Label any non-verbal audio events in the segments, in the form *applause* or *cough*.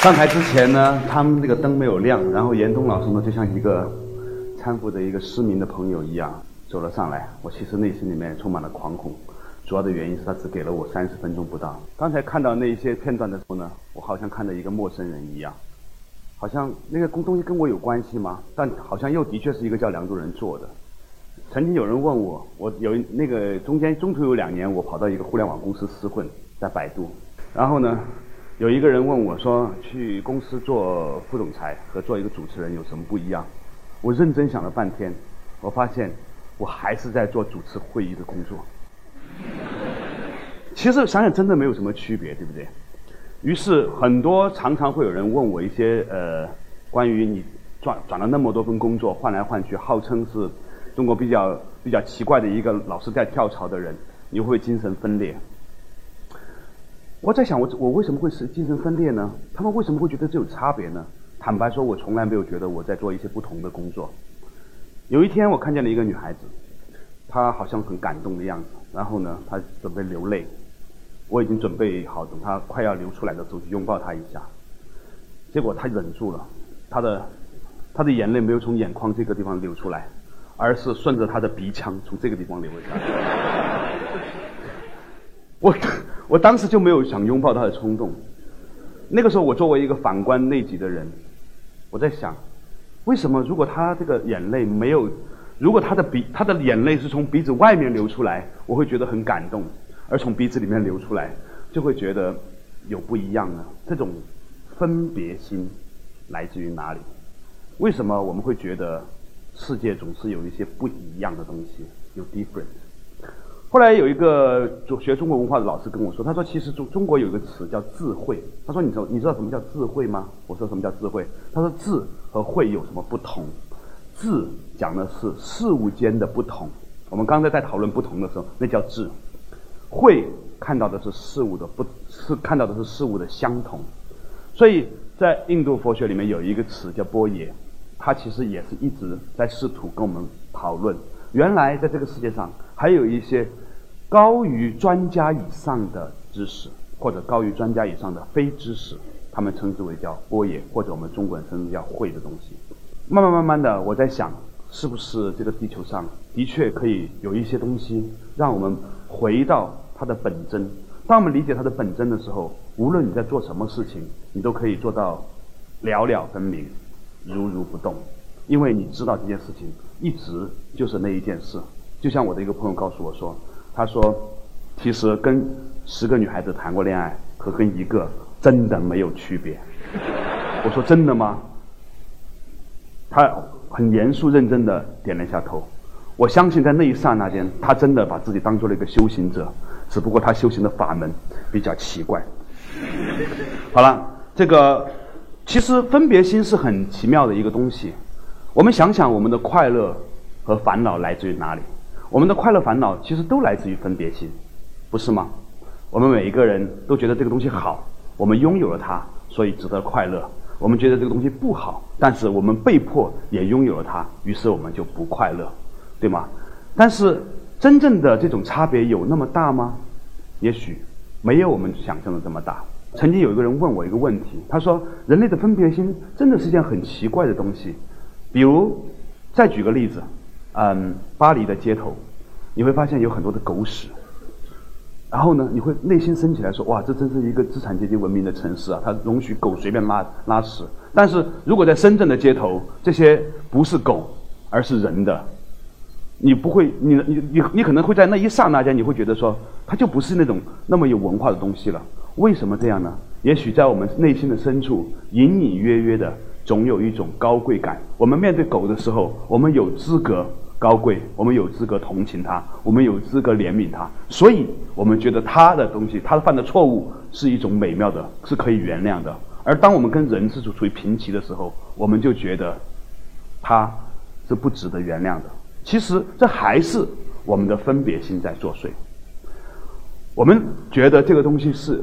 上台之前呢，他们那个灯没有亮，然后严冬老师呢就像一个搀扶着一个失明的朋友一样走了上来。我其实内心里面充满了惶恐，主要的原因是他只给了我三十分钟不到。刚才看到那一些片段的时候呢，我好像看到一个陌生人一样，好像那个东西跟我有关系吗？但好像又的确是一个叫梁祝人做的。曾经有人问我，我有那个中间中途有两年，我跑到一个互联网公司厮混，在百度，然后呢。有一个人问我说：“去公司做副总裁和做一个主持人有什么不一样？”我认真想了半天，我发现我还是在做主持会议的工作。*laughs* 其实想想真的没有什么区别，对不对？于是很多常常会有人问我一些呃关于你转转了那么多份工作换来换去，号称是中国比较比较奇怪的一个老是在跳槽的人，你会不会精神分裂？我在想，我我为什么会是精神分裂呢？他们为什么会觉得这有差别呢？坦白说，我从来没有觉得我在做一些不同的工作。有一天，我看见了一个女孩子，她好像很感动的样子，然后呢，她准备流泪。我已经准备好，等她快要流出来的时候，去拥抱她一下。结果她忍住了，她的她的眼泪没有从眼眶这个地方流出来，而是顺着她的鼻腔从这个地方流了下来。*laughs* 我。我当时就没有想拥抱他的冲动。那个时候，我作为一个反观内己的人，我在想，为什么如果他这个眼泪没有，如果他的鼻他的眼泪是从鼻子外面流出来，我会觉得很感动；而从鼻子里面流出来，就会觉得有不一样呢？这种分别心来自于哪里？为什么我们会觉得世界总是有一些不一样的东西？有 different。后来有一个学中国文化的老师跟我说，他说其实中中国有一个词叫智慧。他说你知道你知道什么叫智慧吗？我说什么叫智慧？他说智和慧有什么不同？智讲的是事物间的不同。我们刚才在讨论不同的时候，那叫智。慧看到的是事物的不，是看到的是事物的相同。所以在印度佛学里面有一个词叫波耶，他其实也是一直在试图跟我们讨论。原来在这个世界上还有一些高于专家以上的知识，或者高于专家以上的非知识，他们称之为叫波野，或者我们中国人称之叫会的东西。慢慢慢慢的，我在想，是不是这个地球上的确可以有一些东西，让我们回到它的本真。当我们理解它的本真的时候，无论你在做什么事情，你都可以做到了了分明，如如不动，因为你知道这件事情。一直就是那一件事，就像我的一个朋友告诉我说，他说，其实跟十个女孩子谈过恋爱和跟一个真的没有区别。我说真的吗？他很严肃认真的点了一下头。我相信在那一刹那间，他真的把自己当做了一个修行者，只不过他修行的法门比较奇怪。好了，这个其实分别心是很奇妙的一个东西。我们想想，我们的快乐和烦恼来自于哪里？我们的快乐、烦恼其实都来自于分别心，不是吗？我们每一个人都觉得这个东西好，我们拥有了它，所以值得快乐；我们觉得这个东西不好，但是我们被迫也拥有了它，于是我们就不快乐，对吗？但是真正的这种差别有那么大吗？也许没有我们想象的这么大。曾经有一个人问我一个问题，他说：“人类的分别心真的是件很奇怪的东西。”比如，再举个例子，嗯，巴黎的街头，你会发现有很多的狗屎。然后呢，你会内心升起来说：“哇，这真是一个资产阶级文明的城市啊！它容许狗随便拉拉屎。”但是如果在深圳的街头，这些不是狗，而是人的，你不会，你你你你可能会在那一刹那间，你会觉得说，它就不是那种那么有文化的东西了。为什么这样呢？也许在我们内心的深处，隐隐约约的。总有一种高贵感。我们面对狗的时候，我们有资格高贵，我们有资格同情它，我们有资格怜悯它。所以，我们觉得他的东西，他犯的错误是一种美妙的，是可以原谅的。而当我们跟人是处处于平齐的时候，我们就觉得它是不值得原谅的。其实，这还是我们的分别心在作祟。我们觉得这个东西是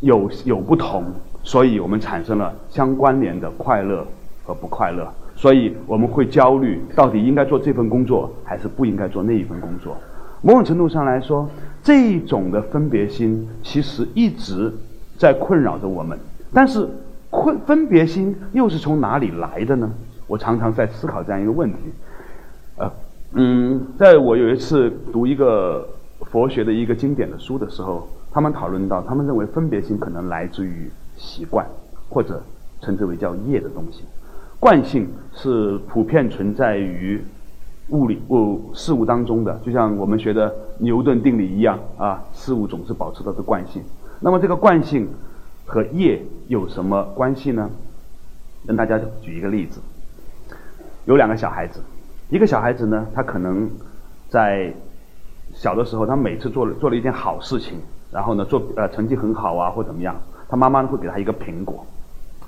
有有不同。所以我们产生了相关联的快乐和不快乐，所以我们会焦虑，到底应该做这份工作还是不应该做那一份工作。某种程度上来说，这一种的分别心其实一直在困扰着我们。但是分分别心又是从哪里来的呢？我常常在思考这样一个问题。呃，嗯，在我有一次读一个佛学的一个经典的书的时候，他们讨论到，他们认为分别心可能来自于习惯，或者称之为叫业的东西。惯性是普遍存在于物理物事物当中的，就像我们学的牛顿定理一样啊，事物总是保持它的惯性。那么这个惯性和业有什么关系呢？跟大家举一个例子，有两个小孩子，一个小孩子呢，他可能在小的时候，他每次做了做了一件好事情，然后呢做呃成绩很好啊或怎么样，他妈妈会给他一个苹果，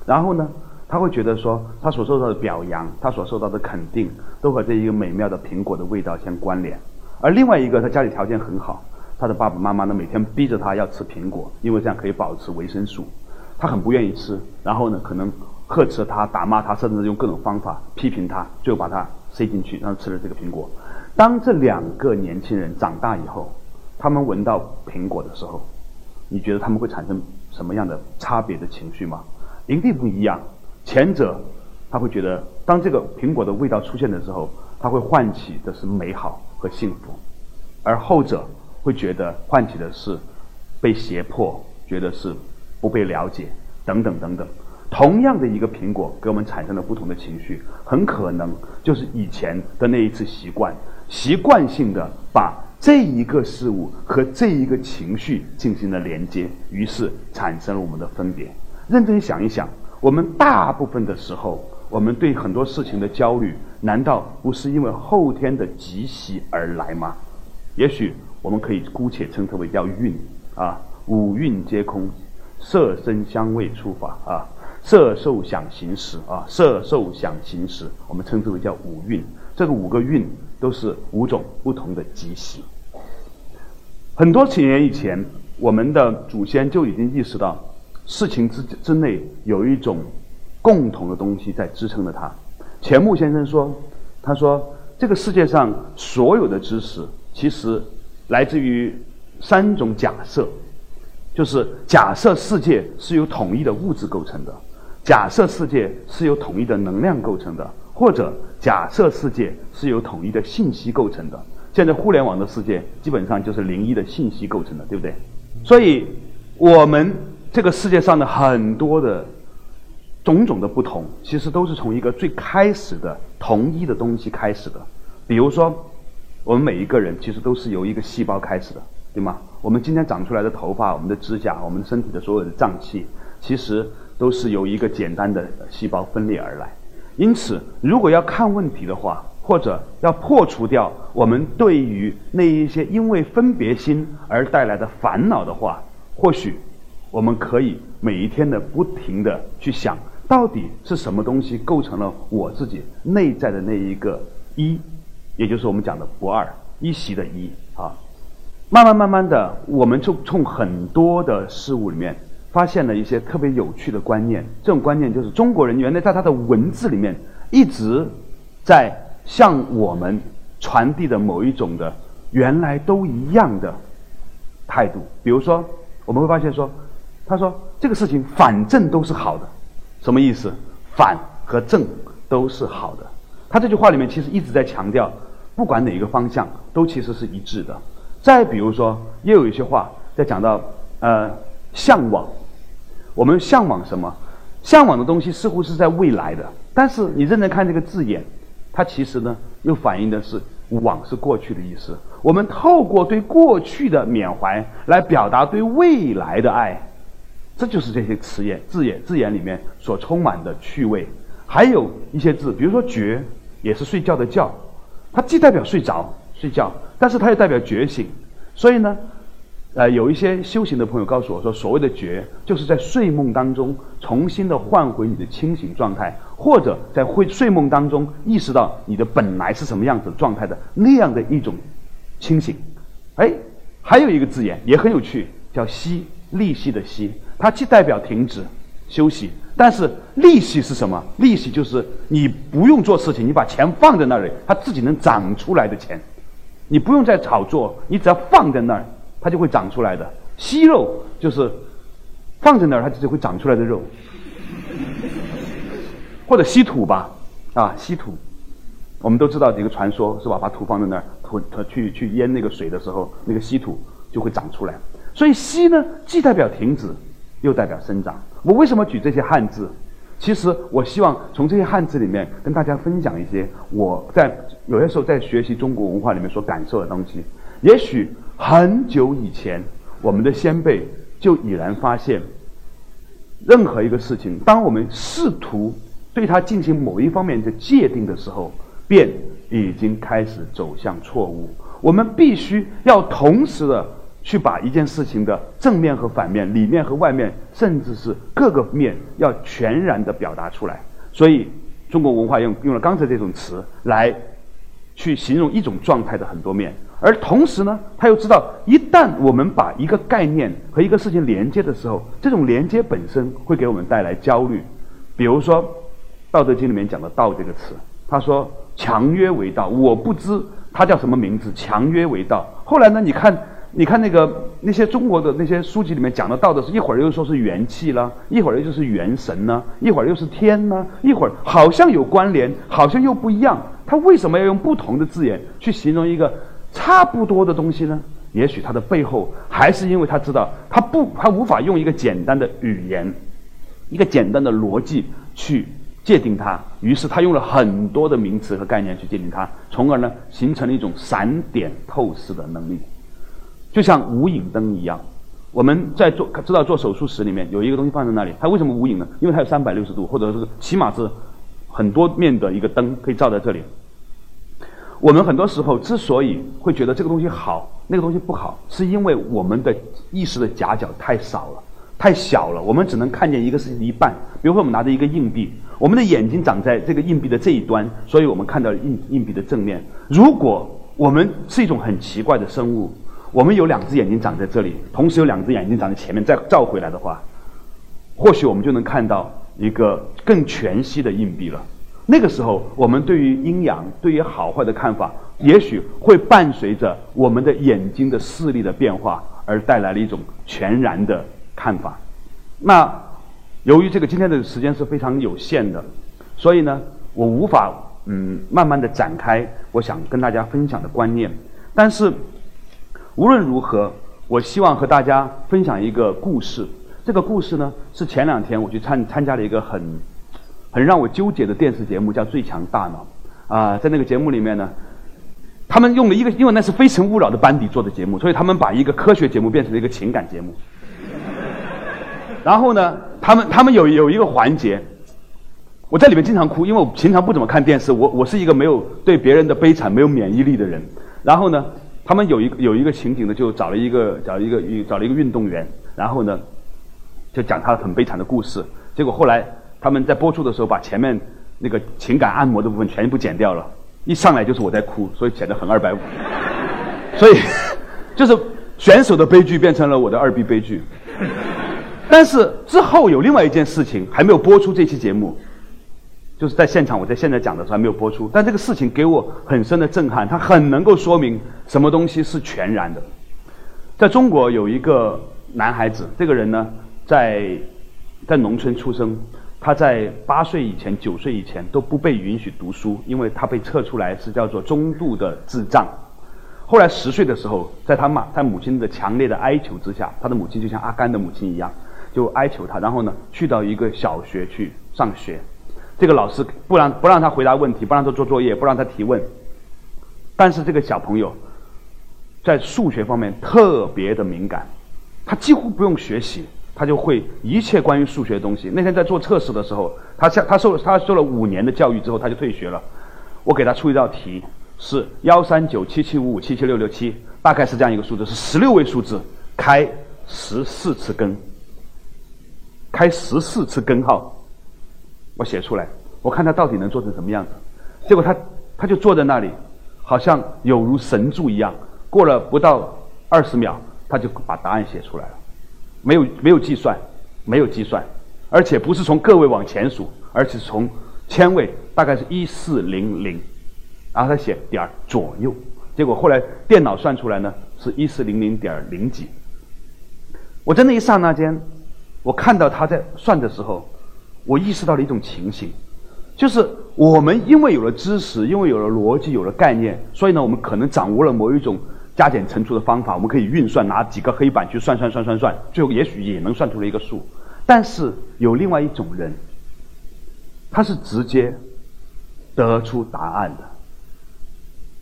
然后呢。他会觉得说，他所受到的表扬，他所受到的肯定，都和这一个美妙的苹果的味道相关联。而另外一个，他家里条件很好，他的爸爸妈妈呢每天逼着他要吃苹果，因为这样可以保持维生素。他很不愿意吃，然后呢可能呵斥他、打骂他，甚至用各种方法批评他，最后把他塞进去，然后吃了这个苹果。当这两个年轻人长大以后，他们闻到苹果的时候，你觉得他们会产生什么样的差别的情绪吗？一定不一样。前者，他会觉得，当这个苹果的味道出现的时候，他会唤起的是美好和幸福；而后者会觉得唤起的是被胁迫，觉得是不被了解等等等等。同样的一个苹果，给我们产生了不同的情绪，很可能就是以前的那一次习惯，习惯性的把这一个事物和这一个情绪进行了连接，于是产生了我们的分别。认真想一想。我们大部分的时候，我们对很多事情的焦虑，难道不是因为后天的积习而来吗？也许我们可以姑且称之为叫运啊，五蕴皆空，色声香味触法啊，色受想行识啊，色受想行识，我们称之为叫五蕴。这个五个蕴都是五种不同的积习。很多千年以前，我们的祖先就已经意识到。事情之之内有一种共同的东西在支撑着它。钱穆先生说：“他说这个世界上所有的知识，其实来自于三种假设，就是假设世界是由统一的物质构成的，假设世界是由统一的能量构成的，或者假设世界是由统一的信息构成的。现在互联网的世界基本上就是零一的信息构成的，对不对？所以我们。”这个世界上的很多的种种的不同，其实都是从一个最开始的同一的东西开始的。比如说，我们每一个人其实都是由一个细胞开始的，对吗？我们今天长出来的头发、我们的指甲、我们身体的所有的脏器，其实都是由一个简单的细胞分裂而来。因此，如果要看问题的话，或者要破除掉我们对于那一些因为分别心而带来的烦恼的话，或许。我们可以每一天的不停的去想，到底是什么东西构成了我自己内在的那一个一，也就是我们讲的不二一席的一啊。慢慢慢慢的，我们就从很多的事物里面发现了一些特别有趣的观念。这种观念就是中国人原来在他的文字里面一直在向我们传递的某一种的原来都一样的态度。比如说，我们会发现说。他说：“这个事情反正都是好的，什么意思？反和正都是好的。他这句话里面其实一直在强调，不管哪一个方向都其实是一致的。再比如说，又有一些话在讲到呃向往，我们向往什么？向往的东西似乎是在未来的，但是你认真看这个字眼，它其实呢又反映的是往是过去的意思。我们透过对过去的缅怀来表达对未来的爱。”这就是这些词眼、字眼、字眼里面所充满的趣味，还有一些字，比如说“觉”，也是睡觉的“觉”，它既代表睡着、睡觉，但是它又代表觉醒。所以呢，呃，有一些修行的朋友告诉我说，所谓的“觉”，就是在睡梦当中重新的换回你的清醒状态，或者在会睡梦当中意识到你的本来是什么样子状态的那样的一种清醒。哎，还有一个字眼也很有趣，叫“息”，利息的“息”。它既代表停止休息，但是利息是什么？利息就是你不用做事情，你把钱放在那里，它自己能长出来的钱。你不用再炒作，你只要放在那儿，它就会长出来的。息肉就是放在那儿，它自己会长出来的肉。或者稀土吧，啊，稀土，我们都知道这个传说是吧？把土放在那儿，土它去去淹那个水的时候，那个稀土就会长出来。所以息呢，既代表停止，又代表生长。我为什么举这些汉字？其实我希望从这些汉字里面跟大家分享一些我在有些时候在学习中国文化里面所感受的东西。也许很久以前，我们的先辈就已然发现，任何一个事情，当我们试图对它进行某一方面的界定的时候，便已经开始走向错误。我们必须要同时的。去把一件事情的正面和反面、里面和外面，甚至是各个面，要全然的表达出来。所以，中国文化用用了刚才这种词来去形容一种状态的很多面。而同时呢，他又知道，一旦我们把一个概念和一个事情连接的时候，这种连接本身会给我们带来焦虑。比如说，《道德经》里面讲的“道”这个词，他说：“强曰为道。”我不知他叫什么名字，“强曰为道”。后来呢，你看。你看那个那些中国的那些书籍里面讲的道的是一会儿又说是元气啦，一会儿又是元神呢，一会儿又是天呢，一会儿好像有关联，好像又不一样。他为什么要用不同的字眼去形容一个差不多的东西呢？也许他的背后还是因为他知道他不他无法用一个简单的语言，一个简单的逻辑去界定它，于是他用了很多的名词和概念去界定它，从而呢形成了一种散点透视的能力。就像无影灯一样，我们在做知道做手术室里面有一个东西放在那里，它为什么无影呢？因为它有三百六十度，或者是起码是很多面的一个灯可以照在这里。我们很多时候之所以会觉得这个东西好，那个东西不好，是因为我们的意识的夹角太少了，太小了，我们只能看见一个事情的一半。比如说，我们拿着一个硬币，我们的眼睛长在这个硬币的这一端，所以我们看到硬硬币的正面。如果我们是一种很奇怪的生物。我们有两只眼睛长在这里，同时有两只眼睛长在前面，再照回来的话，或许我们就能看到一个更全息的硬币了。那个时候，我们对于阴阳、对于好坏的看法，也许会伴随着我们的眼睛的视力的变化，而带来了一种全然的看法。那由于这个今天的时间是非常有限的，所以呢，我无法嗯慢慢的展开我想跟大家分享的观念，但是。无论如何，我希望和大家分享一个故事。这个故事呢，是前两天我去参参加了一个很很让我纠结的电视节目，叫《最强大脑》。啊，在那个节目里面呢，他们用了一个，因为那是《非诚勿扰》的班底做的节目，所以他们把一个科学节目变成了一个情感节目。然后呢，他们他们有有一个环节，我在里面经常哭，因为我平常不怎么看电视，我我是一个没有对别人的悲惨没有免疫力的人。然后呢。他们有一个有一个情景呢，就找了一个找一个找了一个运动员，然后呢，就讲他很悲惨的故事。结果后来他们在播出的时候，把前面那个情感按摩的部分全部剪掉了，一上来就是我在哭，所以显得很二百五。所以 *laughs* 就是选手的悲剧变成了我的二 B 悲剧。但是之后有另外一件事情还没有播出这期节目。就是在现场，我在现在讲的时候还没有播出，但这个事情给我很深的震撼，它很能够说明什么东西是全然的。在中国有一个男孩子，这个人呢，在在农村出生，他在八岁以前、九岁以前都不被允许读书，因为他被测出来是叫做中度的智障。后来十岁的时候，在他妈在母亲的强烈的哀求之下，他的母亲就像阿甘的母亲一样，就哀求他，然后呢，去到一个小学去上学。这个老师不让不让他回答问题，不让他做作业，不让他提问。但是这个小朋友在数学方面特别的敏感，他几乎不用学习，他就会一切关于数学的东西。那天在做测试的时候，他下他受他受了五年的教育之后，他就退学了。我给他出一道题，是幺三九七七五五七七六六七，大概是这样一个数字，是十六位数字，开十四次根，开十四次根号。我写出来，我看他到底能做成什么样子。结果他他就坐在那里，好像有如神助一样。过了不到二十秒，他就把答案写出来了，没有没有计算，没有计算，而且不是从个位往前数，而是从千位，大概是一四零零，然后他写点儿左右。结果后来电脑算出来呢，是一四零零点零几。我在那一刹那间，我看到他在算的时候。我意识到了一种情形，就是我们因为有了知识，因为有了逻辑，有了概念，所以呢，我们可能掌握了某一种加减乘除的方法，我们可以运算，拿几个黑板去算算算算算，最后也许也能算出来一个数。但是有另外一种人，他是直接得出答案的。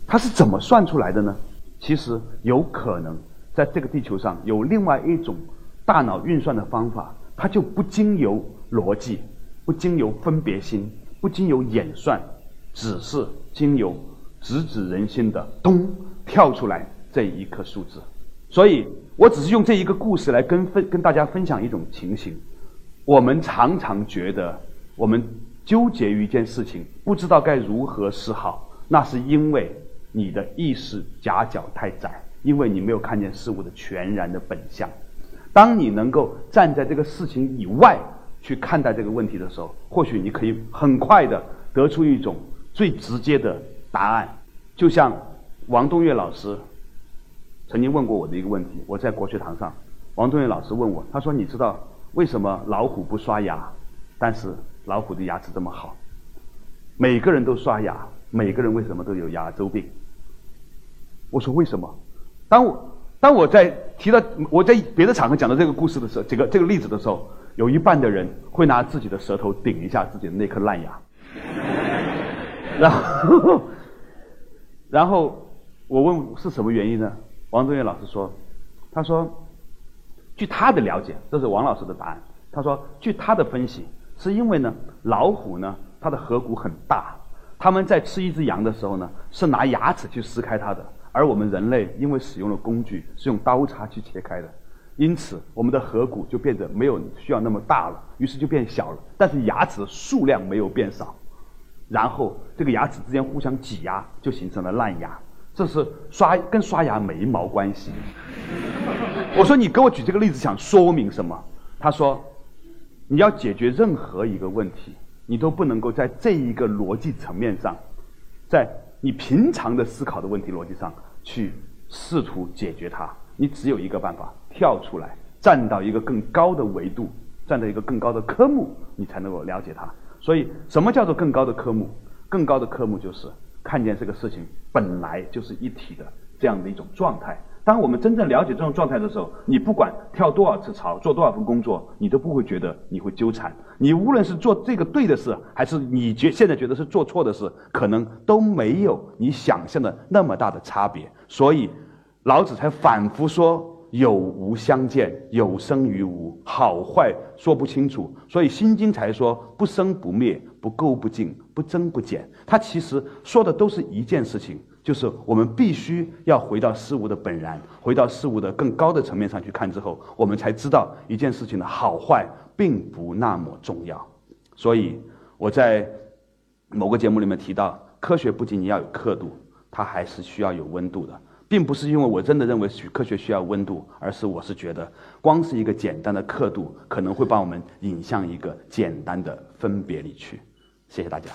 他是怎么算出来的呢？其实有可能在这个地球上有另外一种大脑运算的方法，它就不经由逻辑，不经由分别心，不经由演算，只是经由直指人心的咚跳出来这一颗数字。所以我只是用这一个故事来跟分跟大家分享一种情形。我们常常觉得我们纠结于一件事情，不知道该如何是好，那是因为。你的意识夹角太窄，因为你没有看见事物的全然的本相。当你能够站在这个事情以外去看待这个问题的时候，或许你可以很快的得出一种最直接的答案。就像王东岳老师曾经问过我的一个问题，我在国学堂上，王东岳老师问我，他说：“你知道为什么老虎不刷牙，但是老虎的牙齿这么好？每个人都刷牙。”每个人为什么都有牙周病？我说为什么？当我当我在提到我在别的场合讲到这个故事的时候，这个这个例子的时候，有一半的人会拿自己的舌头顶一下自己的那颗烂牙，然后然后我问是什么原因呢？王宗岳老师说，他说，据他的了解，这是王老师的答案。他说，据他的分析，是因为呢，老虎呢，它的颌骨很大。他们在吃一只羊的时候呢，是拿牙齿去撕开它的，而我们人类因为使用了工具，是用刀叉去切开的，因此我们的颌骨就变得没有需要那么大了，于是就变小了。但是牙齿的数量没有变少，然后这个牙齿之间互相挤压，就形成了烂牙。这是刷跟刷牙没毛关系。*laughs* 我说你给我举这个例子想说明什么？他说，你要解决任何一个问题。你都不能够在这一个逻辑层面上，在你平常的思考的问题逻辑上去试图解决它。你只有一个办法，跳出来，站到一个更高的维度，站在一个更高的科目，你才能够了解它。所以，什么叫做更高的科目？更高的科目就是看见这个事情本来就是一体的这样的一种状态。当我们真正了解这种状态的时候，你不管跳多少次槽，做多少份工作，你都不会觉得你会纠缠。你无论是做这个对的事，还是你觉现在觉得是做错的事，可能都没有你想象的那么大的差别。所以，老子才反复说有无相见，有生于无，好坏说不清楚。所以《心经》才说不生不灭，不垢不净，不增不减。它其实说的都是一件事情。就是我们必须要回到事物的本然，回到事物的更高的层面上去看之后，我们才知道一件事情的好坏并不那么重要。所以我在某个节目里面提到，科学不仅仅要有刻度，它还是需要有温度的，并不是因为我真的认为科学需要温度，而是我是觉得光是一个简单的刻度，可能会把我们引向一个简单的分别里去。谢谢大家。